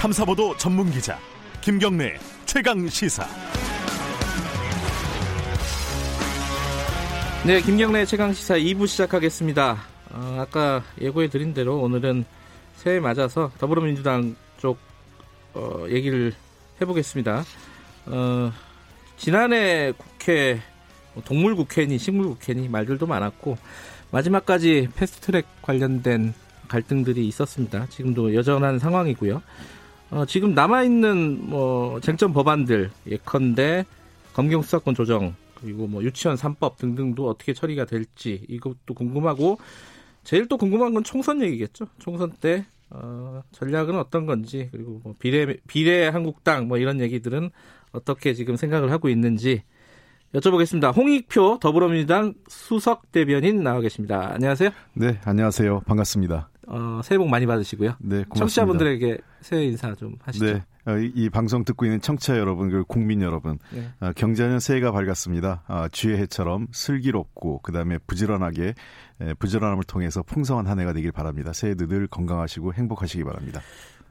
탐사보도 전문 기자 김경래 최강 시사. 네, 김경래 최강 시사 2부 시작하겠습니다. 어, 아까 예고해 드린 대로 오늘은 새해 맞아서 더불어민주당 쪽 어, 얘기를 해보겠습니다. 어, 지난해 국회 뭐 동물 국회니 식물 국회니 말들도 많았고 마지막까지 패스트트랙 관련된 갈등들이 있었습니다. 지금도 여전한 상황이고요. 어, 지금 남아있는 뭐 쟁점 법안들 예컨대 검경 수사권 조정 그리고 뭐 유치원 3법 등등도 어떻게 처리가 될지 이것도 궁금하고 제일 또 궁금한 건 총선 얘기겠죠. 총선 때 어, 전략은 어떤 건지 그리고 뭐 비례 비례 한국당 뭐 이런 얘기들은 어떻게 지금 생각을 하고 있는지 여쭤보겠습니다. 홍익표 더불어민주당 수석 대변인 나와 계십니다. 안녕하세요. 네, 안녕하세요. 반갑습니다. 어, 새해 복 많이 받으시고요. 네, 고맙습니다. 청취자분들에게 새해 인사 좀 하시죠. 네, 어, 이, 이 방송 듣고 있는 청취자 여러분, 그리고 국민 여러분, 네. 어, 경자년 새해가 밝았습니다. 어, 쥐의 해처럼 슬기롭고 그 다음에 부지런하게 에, 부지런함을 통해서 풍성한 한 해가 되길 바랍니다. 새해도 늘 건강하시고 행복하시기 바랍니다.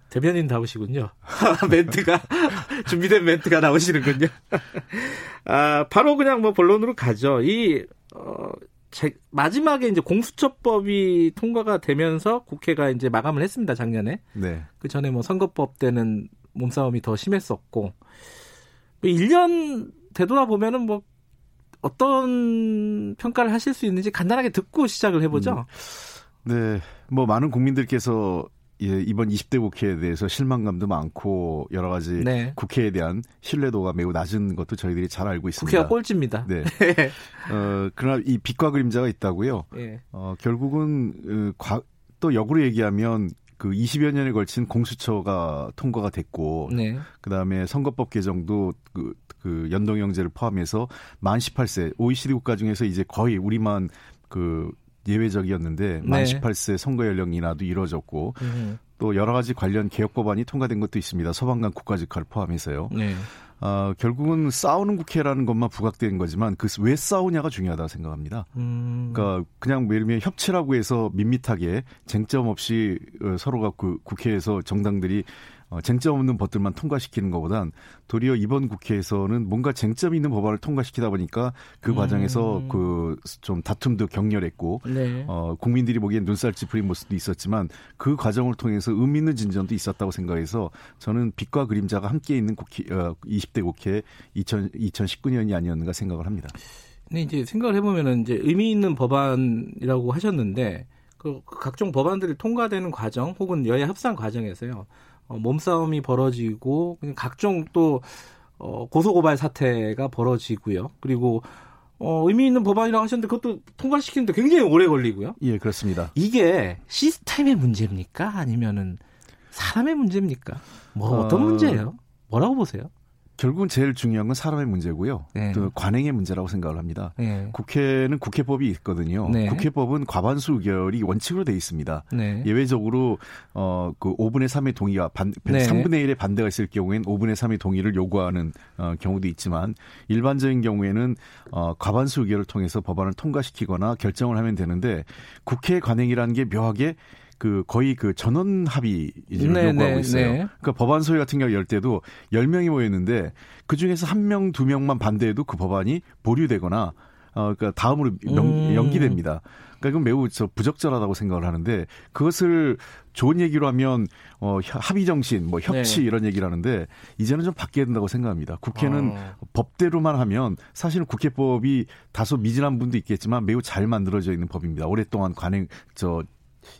대변인 다우시군요. 멘트가 준비된 멘트가 나오시는군요. 아, 바로 그냥 뭐 본론으로 가죠. 이 어, 제, 마지막에 이제 공수처법이 통과가 되면서 국회가 이제 마감을 했습니다 작년에. 네, 그 전에 뭐 선거법 때는 몸싸움이 더 심했었고. 1년 되돌아보면은 뭐 어떤 평가를 하실 수 있는지 간단하게 듣고 시작을 해보죠. 네, 뭐 많은 국민들께서 예, 이번 20대 국회에 대해서 실망감도 많고 여러 가지 네. 국회에 대한 신뢰도가 매우 낮은 것도 저희들이 잘 알고 있습니다. 국회가 꼴찌입니다. 네. 어, 그러나 이 빛과 그림자가 있다고요. 예. 어, 결국은 어, 과, 또 역으로 얘기하면 그 20여 년에 걸친 공수처가 통과가 됐고 네. 그다음에 선거법 개정도 그, 그 연동형제를 포함해서 만 18세 OECD 국가 중에서 이제 거의 우리만 그 예외적이었는데 만 네. 18세 선거 연령 인하도 이루어졌고 음, 또 여러 가지 관련 개혁 법안이 통과된 것도 있습니다. 소방관 국가직화를 포함해서요. 네. 어, 결국은 싸우는 국회라는 것만 부각된 거지만 그 왜 싸우냐가 중요하다고 생각합니다. 음, 그러니까 그냥 예를 들면 협치라고 해서 밋밋하게 쟁점 없이 어, 서로가 그 국회에서 정당들이 어, 쟁점 없는 법들만 통과시키는 것보단 도리어 이번 국회에서는 뭔가 쟁점 있는 법안을 통과시키다 보니까 그 음. 과정에서 그 좀 다툼도 격렬했고 네. 어, 국민들이 보기엔 눈살 찌푸린 모습도 있었지만 그 과정을 통해서 의미 있는 진전도 있었다고 생각해서 저는 빛과 그림자가 함께 있는 국회, 어, 20대 국회 2000, 2019년이 아니었는가 생각을 합니다. 근데 이제 생각을 해보면은 이제 의미 있는 법안이라고 하셨는데 그 각종 법안들이 통과되는 과정 혹은 여야 협상 과정에서요 어, 몸싸움이 벌어지고 그냥 각종 또 어, 고소고발 사태가 벌어지고요. 그리고 어, 의미 있는 법안이라고 하셨는데 그것도 통과시키는데 굉장히 오래 걸리고요. 예, 그렇습니다. 이게 시스템의 문제입니까? 아니면은 사람의 문제입니까? 뭐 어떤 어, 문제예요? 뭐라고 보세요? 결국은 제일 중요한 건 사람의 문제고요. 네. 그 관행의 문제라고 생각을 합니다. 네. 국회는 국회법이 있거든요. 네. 국회법은 과반수 의결이 원칙으로 돼 있습니다. 네. 예외적으로 어그 5분의 3의 동의가 반, 네. 3분의 1의 반대가 있을 경우에는 5분의 3의 동의를 요구하는 어, 경우도 있지만 일반적인 경우에는 어 과반수 의결을 통해서 법안을 통과시키거나 결정을 하면 되는데 국회 관행이라는 게 묘하게 그 거의 그 전원 합의를 네, 요구하고 네, 있어요. 네. 그러니까 법안 소위 같은 경우 열 때도 10명이 모였는데 그 중에서 한 명, 두 명만 반대해도 그 법안이 보류되거나 어 그러니까 다음으로 명, 음. 연기됩니다. 그러니까 이건 매우 저 부적절하다고 생각을 하는데 그것을 좋은 얘기로 하면 어 협- 합의 정신, 뭐 협치 네. 이런 얘기를 하는데 이제는 좀 바뀌어야 된다고 생각합니다. 국회는 어. 법대로만 하면 사실은 국회법이 다소 미진한 분도 있겠지만 매우 잘 만들어져 있는 법입니다. 오랫동안 관행 저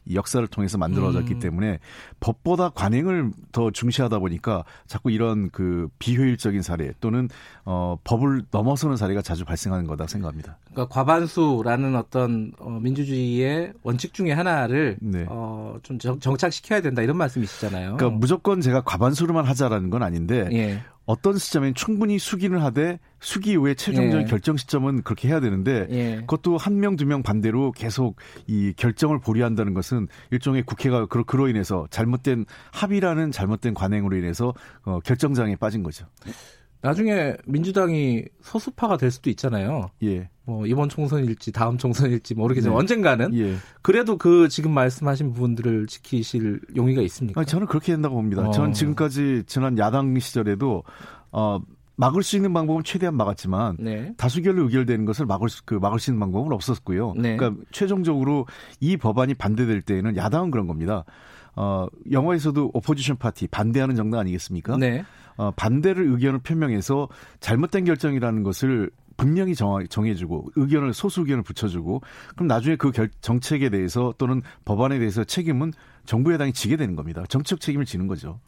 이 역사를 통해서 만들어졌기 음. 때문에 법보다 관행을 더 중시하다 보니까 자꾸 이런 그 비효율적인 사례 또는 어 법을 넘어서는 사례가 자주 발생하는 거다 생각합니다. 그러니까 과반수라는 어떤 어, 민주주의의 원칙 중에 하나를 네. 어, 좀 정, 정착시켜야 된다 이런 말씀이시잖아요. 그러니까 무조건 제가 과반수로만 하자라는 건 아닌데 예. 어떤 시점엔 충분히 수기는 하되 수기 이후에 최종적인 예. 결정 시점은 그렇게 해야 되는데 예. 그것도 한 명 두 명 반대로 계속 이 결정을 보류한다는 것은 일종의 국회가 그로, 그로 인해서 잘못된 합의라는 잘못된 관행으로 인해서 어, 결정장에 빠진 거죠. 나중에 민주당이 소수파가 될 수도 있잖아요. 예. 뭐 이번 총선일지 다음 총선일지 모르겠지만 네. 언젠가는 예. 그래도 그 지금 말씀하신 부분들을 지키실 용의가 있습니까? 아니, 저는 그렇게 된다고 봅니다. 어. 저는 지금까지 지난 야당 시절에도 어 막을 수 있는 방법은 최대한 막았지만 네. 다수결로 의결되는 것을 막을 수, 그 막을 수 있는 방법은 없었고요. 네. 그러니까 최종적으로 이 법안이 반대될 때에는 야당은 그런 겁니다. 어, 영어에서도 opposition party 반대하는 정당 아니겠습니까? 네. 어, 반대를 의견을 표명해서 잘못된 결정이라는 것을 분명히 정해주고 의견을 소수 의견을 붙여주고 그럼 나중에 그 결, 정책에 대해서 또는 법안에 대해서 책임은 정부 여당이 지게 되는 겁니다. 정책 책임을 지는 거죠.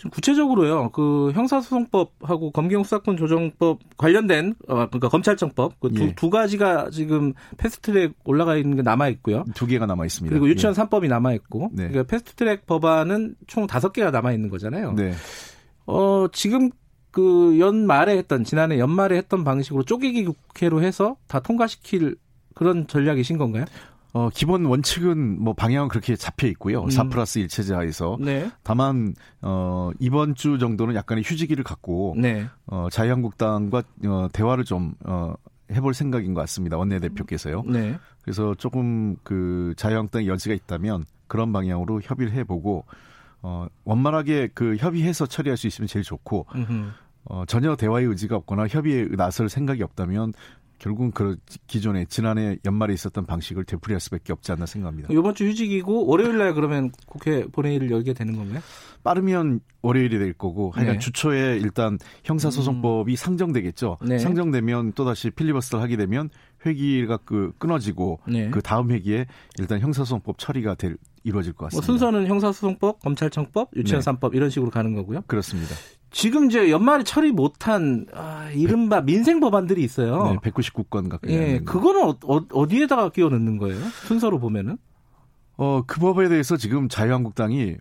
좀 구체적으로요. 그 형사소송법하고 검경수사권 조정법 관련된 어, 그러니까 검찰청법 그 두 예. 두 가지가 지금 패스트 트랙 올라가 있는 게 남아 있고요. 두 개가 남아 있습니다. 그리고 유치원 3법이 남아 있고 네. 그러니까 패스트 트랙 법안은 총 다섯 개가 남아 있는 거잖아요. 네. 어, 지금 그 연말에 했던 지난해 연말에 했던 방식으로 쪼개기 국회로 해서 다 통과시킬 그런 전략이신 건가요? 어, 기본 원칙은 뭐 방향은 그렇게 잡혀 있고요. 음. 4 플러스 1 체제하에서. 네. 다만 어 이번 주 정도는 약간의 휴지기를 갖고 네. 어 자유한국당과 어 대화를 좀 어 해볼 생각인 것 같습니다. 원내대표께서요. 네. 그래서 조금 그 자유한국당 여지가 있다면 그런 방향으로 협의를 해보고 어 원만하게 그 협의해서 처리할 수 있으면 제일 좋고 음흠. 어 전혀 대화의 의지가 없거나 협의에 나설 생각이 없다면 결국은 그 기존에 지난해 연말에 있었던 방식을 되풀이할 수밖에 없지 않나 생각합니다. 이번 주 휴직이고 월요일 날 그러면 국회 본회의를 열게 되는 건가요? 빠르면 월요일이 될 거고 하여간 네. 주초에 일단 형사소송법이 상정되겠죠. 네. 상정되면 또다시 필리버스터를 하게 되면 회기가 그 끊어지고 네. 그 다음 회기에 일단 형사소송법 처리가 될 이루어질 것뭐 같습니다. 순서는 형사소송법, 검찰청법, 유치원 네. 3법 이런 식으로 가는 거고요. 그렇습니다. 지금 이제 연말에 처리 못한 아, 이른바 민생 법안들이 있어요. 네, 199건 가까이 예, 그거는 어, 어, 디에다가 끼워 넣는 거예요? 순서로 보면은? 어, 그 법에 대해서 지금 자유한국당이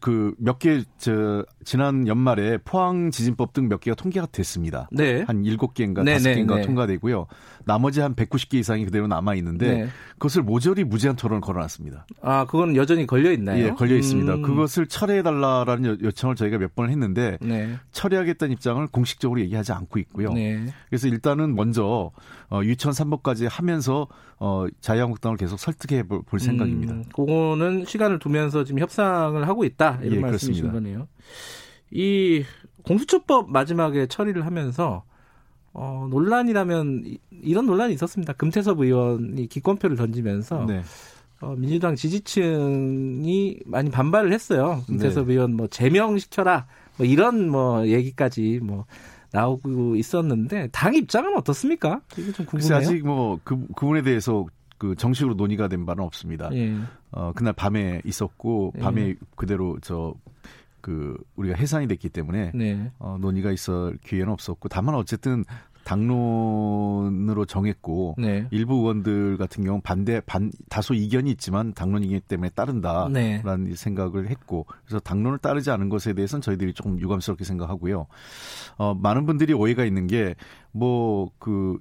그몇 개 저 지난 연말에 포항 지진법 등 몇 개가 통계가 됐습니다. 네. 한 7개인가 네, 5개인가 네, 네. 통과되고요. 나머지 한 190개 이상이 그대로 남아 있는데 네. 그것을 모조리 무제한 토론을 걸어 놨습니다. 아, 그건 여전히 걸려 있나요? 예, 걸려 있습니다. 음, 그것을 철회해 달라라는 요- 요청을 저희가 몇 번을 했는데 네. 처리하겠다는 입장을 공식적으로 얘기하지 않고 있고요. 네. 그래서 일단은 먼저 어, 유치원 3법까지 하면서 어, 자유한국당을 계속 설득해 볼, 볼 생각입니다. 음, 그거는 시간을 두면서 지금 협상을 하고 있다. 이런 예, 말씀이신 그렇습니다. 거네요. 이 공수처법 마지막에 처리를 하면서 어, 논란이라면 이- 이런 논란이 있었습니다. 금태섭 의원이 기권표를 던지면서 네. 어, 민주당 지지층이 많이 반발을 했어요. 김태섭 네. 의원 뭐 제명시켜라 뭐 이런 뭐 얘기까지 뭐 나오고 있었는데 당 입장은 어떻습니까? 이게 좀 궁금해요. 아직 뭐그 부분에 대해서 그 정식으로 논의가 된 바는 없습니다. 예. 어, 그날 밤에 있었고 예. 밤에 그대로 저 그 우리가 해산이 됐기 때문에 네. 어, 논의가 있을 기회는 없었고 다만 어쨌든 당론으로 정했고 네. 일부 의원들 같은 경우 는 반대 반 다소 이견이 있지만 당론 이기 때문에 따른다라는 네. 생각을 했고 그래서 당론을 따르지 않은 것에 대해서는 저희들이 조금 유감스럽게 생각하고요. 어 많은 분들이 오해가 있는 게 뭐 그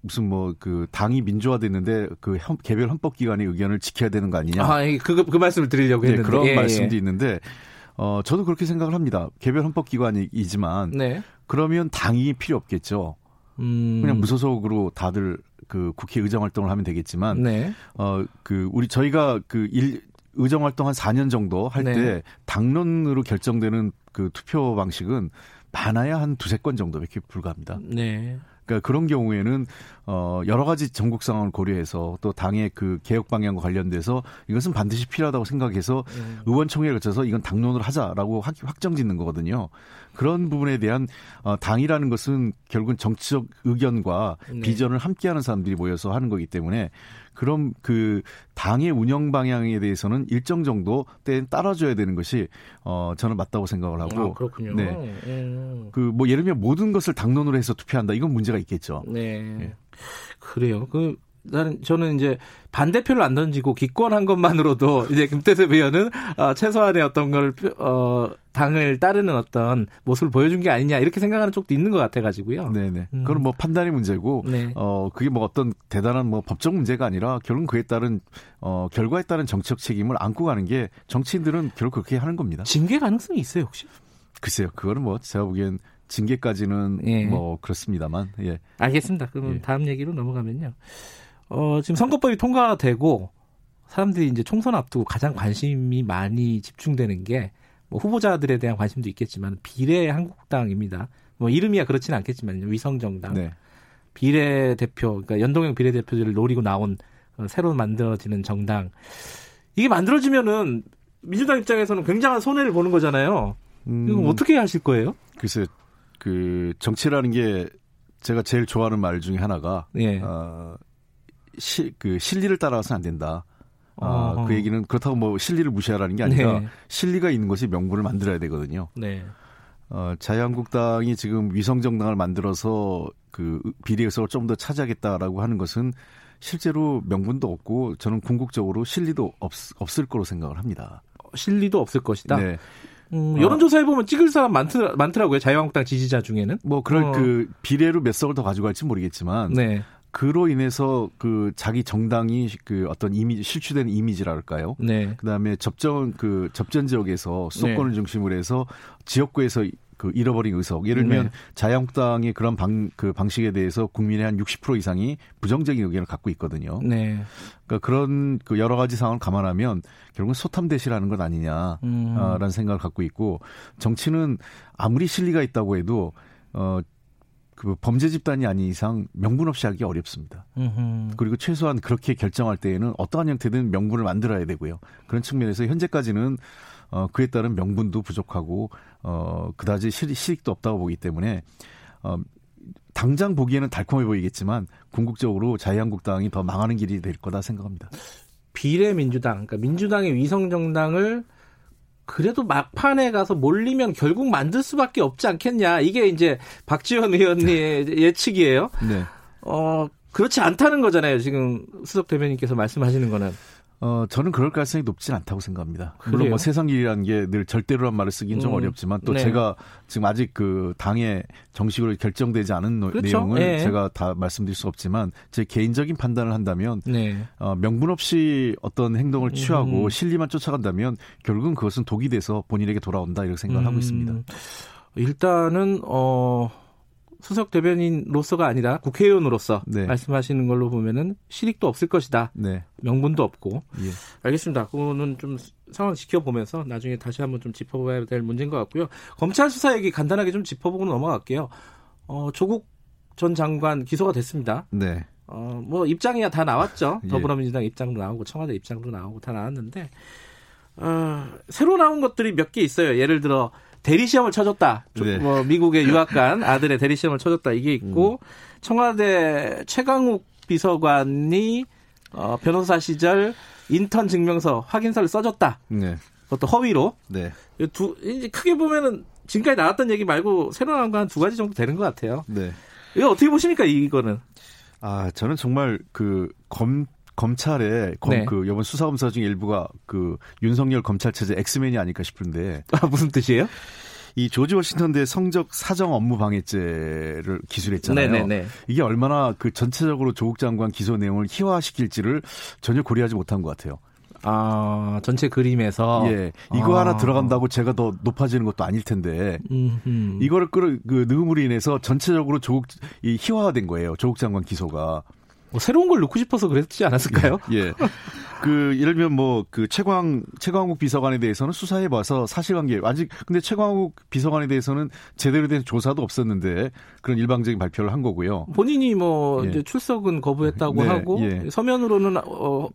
무슨 뭐 그 당이 민주화됐는데 그 헌- 개별 헌법 기관의 의견을 지켜야 되는 거 아니냐. 아, 예, 그, 그 말씀을 드리려고 예, 했는데. 그런 예, 말씀도 예. 있는데 어 저도 그렇게 생각을 합니다. 개별 헌법 기관이지만 네. 그러면 당이 필요 없겠죠. 음. 그냥 무소속으로 다들 그 국회 의정 활동을 하면 되겠지만 네. 어그 우리 저희가 그 일 의정 활동 한 4년 정도 할때 네. 당론으로 결정되는 그 투표 방식은 많아야 한 두세 건 정도밖에 불과합니다. 네. 그러니까 그런 경우에는 어 여러 가지 전국 상황을 고려해서 또 당의 그 개혁 방향과 관련돼서 이것은 반드시 필요하다고 생각해서 음. 의원총회를 거쳐서 이건 당론으로 하자라고 확, 확정짓는 거거든요. 그런 부분에 대한 어, 당이라는 것은 결국은 정치적 의견과 네. 비전을 함께하는 사람들이 모여서 하는 거기 때문에 그럼 그 당의 운영 방향에 대해서는 일정 정도 때 따라줘야 되는 것이 어 저는 맞다고 생각을 하고 아, 그렇군요. 네. 음. 그뭐 예를 들면 모든 것을 당론으로 해서 투표한다 이건 문제가 있겠죠. 네. 예. 그래요. 그 저는 이제 반대표를 안 던지고 기권한 것만으로도 이제 김태섭 의원은 어, 최소한의 어떤 걸 표- 어, 당을 따르는 어떤 모습을 보여준 게 아니냐 이렇게 생각하는 쪽도 있는 것 같아가지고요. 네네. 음. 그건 뭐 판단의 문제고 네. 어 그게 뭐 어떤 대단한 뭐 법적 문제가 아니라 결국 그에 따른 어 결과에 따른 정치적 책임을 안고 가는 게 정치인들은 결국 그렇게 하는 겁니다. 징계 가능성이 있어요 혹시? 글쎄요, 그거는 뭐 제가 보기엔 징계까지는 예. 뭐 그렇습니다만. 예. 알겠습니다. 그럼 예. 다음 얘기로 넘어가면요. 어, 지금 선거법이 통과되고 사람들이 이제 총선 앞두고 가장 관심이 많이 집중되는 게 뭐 후보자들에 대한 관심도 있겠지만 비례 한국당입니다. 뭐 이름이야 그렇지는 않겠지만 위성 정당. 네. 비례 대표, 그러니까 연동형 비례 대표들을 노리고 나온 어, 새로 만들어지는 정당. 이게 만들어지면은 민주당 입장에서는 굉장한 손해를 보는 거잖아요. 음, 이거 어떻게 하실 거예요? 글쎄, 그 정치라는 게 제가 제일 좋아하는 말 중에 하나가 예. 어, 시, 그 실리를 따라서는 안 된다. 아, 그 얘기는 그렇다고 뭐 실리를 무시하라는 게 아니라 네. 실리가 있는 것이 명분을 만들어야 되거든요. 네. 어, 자유한국당이 지금 위성정당을 만들어서 그 비례 의석을 좀 더 차지하겠다라고 하는 것은 실제로 명분도 없고 저는 궁극적으로 실리도 없, 없을 거로 생각을 합니다. 실리도 없을 것이다. 네. 음, 여론조사해 보면 찍을 사람 많더, 많더라고요. 자유한국당 지지자 중에는. 뭐 그럴 어. 그 비례로 몇 석을 더 가져갈지 모르겠지만 네. 그로 인해서 그 자기 정당이 그 어떤 이미지 실추된 이미지랄까요? 네. 그다음에 접전 그 접전 지역에서 수도권을 네. 중심으로 해서 지역구에서 그 잃어버린 의석. 예를 들면 네. 자유한국당의 그런 방, 그 방식에 대해서 국민의 한 60% 이상이 부정적인 의견을 갖고 있거든요. 네. 그러니까 그런 그 여러 가지 상황을 감안하면 결국은 소탐대시라는 것 아니냐라는 음. 생각을 갖고 있고 정치는 아무리 실리가 있다고 해도 어, 그 범죄 집단이 아닌 이상 명분 없이 하기 어렵습니다. 음흠. 그리고 최소한 그렇게 결정할 때에는 어떠한 형태든 명분을 만들어야 되고요. 그런 측면에서 현재까지는 어, 그에 따른 명분도 부족하고 어, 그다지 실익도 없다고 보기 때문에 어, 당장 보기에는 달콤해 보이겠지만 궁극적으로 자유한국당이 더 망하는 길이 될 거다 생각합니다. 비례민주당, 그러니까 민주당의 위성정당을 그래도 막판에 가서 몰리면 결국 만들 수밖에 없지 않겠냐. 이게 이제 박지원 의원의 예측이에요. 네. 어, 그렇지 않다는 거잖아요. 지금 수석 대변인께서 말씀하시는 거는. 어, 저는 그럴 가능성이 높진 않다고 생각합니다. 그래요? 물론 뭐 세상 일이라는 게 늘 절대로란 말을 쓰긴 음, 좀 어렵지만 또 네. 제가 지금 아직 그 당에 정식으로 결정되지 않은 그렇죠? 내용을 네. 제가 다 말씀드릴 수 없지만 제 개인적인 판단을 한다면 네. 어, 명분 없이 어떤 행동을 취하고 음. 실리만 쫓아간다면 결국은 그것은 독이 돼서 본인에게 돌아온다 이렇게 생각을 음. 하고 있습니다. 일단은 어 수석 대변인으로서가 아니라 국회의원으로서 네. 말씀하시는 걸로 보면은 실익도 없을 것이다. 네. 명분도 없고. 예. 알겠습니다. 그거는 좀 상황 지켜보면서 나중에 다시 한번 좀 짚어봐야 될 문제인 것 같고요. 검찰 수사 얘기 간단하게 좀 짚어보고 넘어갈게요. 어, 조국 전 장관 기소가 됐습니다. 네. 어, 뭐 입장이야 다 나왔죠. 예. 더불어민주당 입장도 나오고 청와대 입장도 나오고 다 나왔는데 어, 새로 나온 것들이 몇 개 있어요. 예를 들어 대리 시험을 쳐줬다. 네. 뭐 미국에 유학 간 아들의 대리 시험을 쳐줬다 이게 있고 음. 청와대 최강욱 비서관이 어, 변호사 시절 인턴 증명서 확인서를 써줬다. 네. 그것도 허위로. 네. 두 이제 크게 보면은 지금까지 나왔던 얘기 말고 새로 나온 거 한 두 가지 정도 되는 것 같아요. 네. 이거 어떻게 보십니까 이거는? 아 저는 정말 그 검 검찰의 검, 네. 그 이번 수사 검사 중 일부가 그 윤석열 검찰 체제 엑스맨이 아닐까 싶은데 아 무슨 뜻이에요? 이 조지 워싱턴대 성적 사정 업무 방해죄를 기술했잖아요. 네네네. 이게 얼마나 그 전체적으로 조국 장관 기소 내용을 희화시킬지를 전혀 고려하지 못한 것 같아요. 아, 전체 그림에서 예. 이거 아. 하나 들어간다고 제가 더 높아지는 것도 아닐 텐데. 음흠. 이거를 끌어 그 넣음으로 인해서 전체적으로 조국 이 희화화된 거예요. 조국 장관 기소가. 뭐 새로운 걸 넣고 싶어서 그랬지 않았을까요? 예. 예. 그 예를 들면 뭐 그 최광 최광욱 비서관에 대해서는 수사해 봐서 사실관계 아직 근데 최광욱 비서관에 대해서는 제대로 된 조사도 없었는데 그런 일방적인 발표를 한 거고요. 본인이 뭐 예. 이제 출석은 거부했다고 네, 하고 예. 서면으로는 어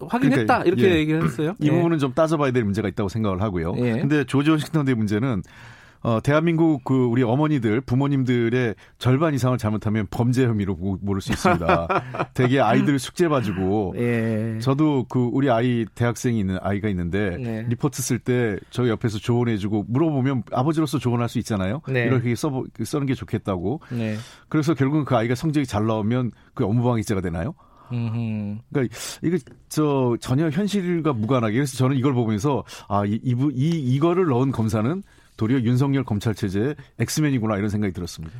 확인했다 그러니까, 이렇게 예. 얘기를 했어요. 이 부분은 좀 따져봐야 될 문제가 있다고 생각을 하고요. 예. 근데 조지 워싱턴의 문제는 어, 대한민국 그 우리 어머니들, 부모님들의 절반 이상을 잘못하면 범죄 혐의로 모를 수 있습니다. 대개 아이들 숙제 봐주고, 예. 저도 그 우리 아이 대학생이 있는 아이가 있는데 네. 리포트 쓸 때 저 옆에서 조언해주고 물어보면 아버지로서 조언할 수 있잖아요. 네. 이렇게 써 쓰는 게 좋겠다고. 네. 그래서 결국은 그 아이가 성적이 잘 나오면 그 업무방해죄가 되나요? 그러니까 이거 저 전혀 현실과 무관하게 그래서 저는 이걸 보면서 아 이 이, 이 이거를 넣은 검사는 도리어 윤석열 검찰 체제의 엑스맨이구나 이런 생각이 들었습니다.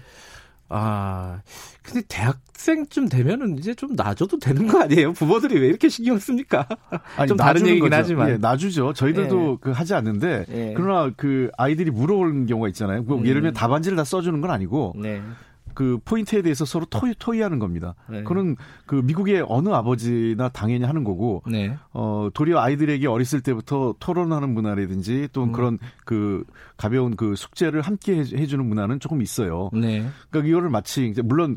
아, 근데 대학생쯤 되면은 이제 좀 놔줘도 되는 거 아니에요? 부모들이 왜 이렇게 신경 씁니까? 아니, 좀 다른 얘기긴 거죠. 하지만. 예, 놔주죠. 저희들도 예. 그 하지 않는데 예. 그러나 그 아이들이 물어보는 경우가 있잖아요. 그 음. 예를 들면 답안지를 다 써주는 건 아니고 네. 그 포인트에 대해서 서로 토의, 토의하는 겁니다. 네. 그는 그 미국의 어느 아버지나 당연히 하는 거고 네. 어 도리어 아이들에게 어렸을 때부터 토론하는 문화라든지 또 음. 그런 그 가벼운 그 숙제를 함께 해- 해주는 문화는 조금 있어요. 네. 그러니까 이거를 마치 이제 물론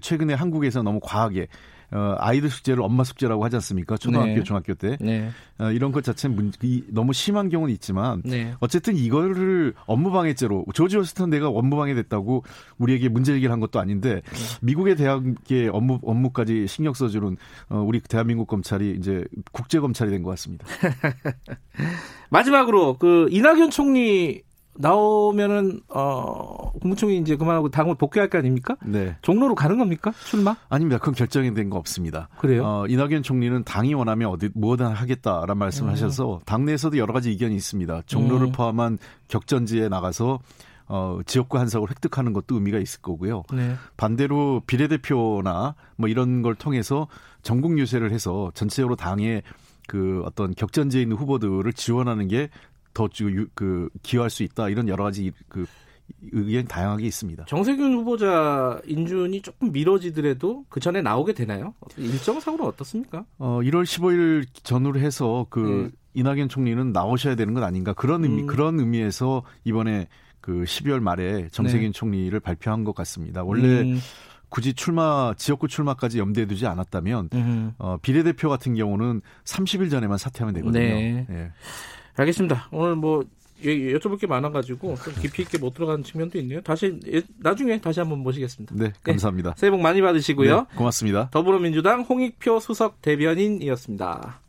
최근에 한국에서 너무 과하게 어, 아이들 숙제를 엄마 숙제라고 하지 않습니까? 초등학교, 네. 중학교 때 네. 어, 이런 것 자체는 문, 이, 너무 심한 경우는 있지만 네. 어쨌든 이거를 업무방해죄로 조지 워싱턴 대가 업무방해됐다고 우리에게 문제 제기를 한 것도 아닌데 미국의 대학의 업무 업무까지 신경 써주는 어, 우리 대한민국 검찰이 이제 국제 검찰이 된 것 같습니다. 마지막으로 그 이낙연 총리 나오면은 어 국무총리 이제 그만하고 당을 복귀할 거 아닙니까? 네. 종로로 가는 겁니까? 출마? 아닙니다. 그건 결정이 된 거 없습니다. 그래요? 어, 이낙연 총리는 당이 원하면 어디 뭐든 하겠다라는 말씀을 음. 하셔서 당내에서도 여러 가지 의견이 있습니다. 종로를 음. 포함한 격전지에 나가서 어, 지역구 한석을 획득하는 것도 의미가 있을 거고요. 네. 반대로 비례대표나 뭐 이런 걸 통해서 전국 유세를 해서 전체적으로 당의 그 어떤 격전지에 있는 후보들을 지원하는 게 더 그 기여할 수 있다 이런 여러 가지 그 의견이 다양하게 있습니다. 정세균 후보자 인준이 조금 미뤄지더라도 그 전에 나오게 되나요? 일정상으로 어떻습니까? 어 1월 15일 전후로 해서 그 네. 이낙연 총리는 나오셔야 되는 것 아닌가 그런 의미 음. 그런 의미에서 이번에 그 12월 말에 정세균 네. 총리를 발표한 것 같습니다. 원래 음, 굳이 출마 지역구 출마까지 염두에 두지 않았다면 음. 어, 비례대표 같은 경우는 30일 전에만 사퇴하면 되거든요. 네. 예. 알겠습니다. 오늘 뭐 여- 여쭤볼 게 많아가지고 좀 깊이 있게 못 들어가는 측면도 있네요. 다시 예, 나중에 다시 한번 모시겠습니다. 네, 감사합니다. 새해 복 많이 받으시고요. 네, 고맙습니다. 더불어민주당 홍익표 수석 대변인이었습니다.